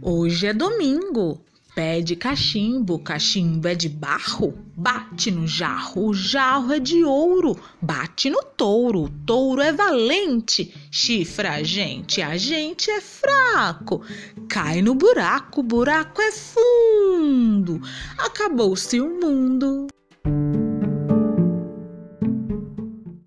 Hoje é domingo. Pé de cachimbo, cachimbo é de barro, bate no jarro, o jarro é de ouro, bate no touro, o touro é valente, chifra a gente, a gente é fraco, cai no buraco, o buraco é fundo, acabou-se o mundo.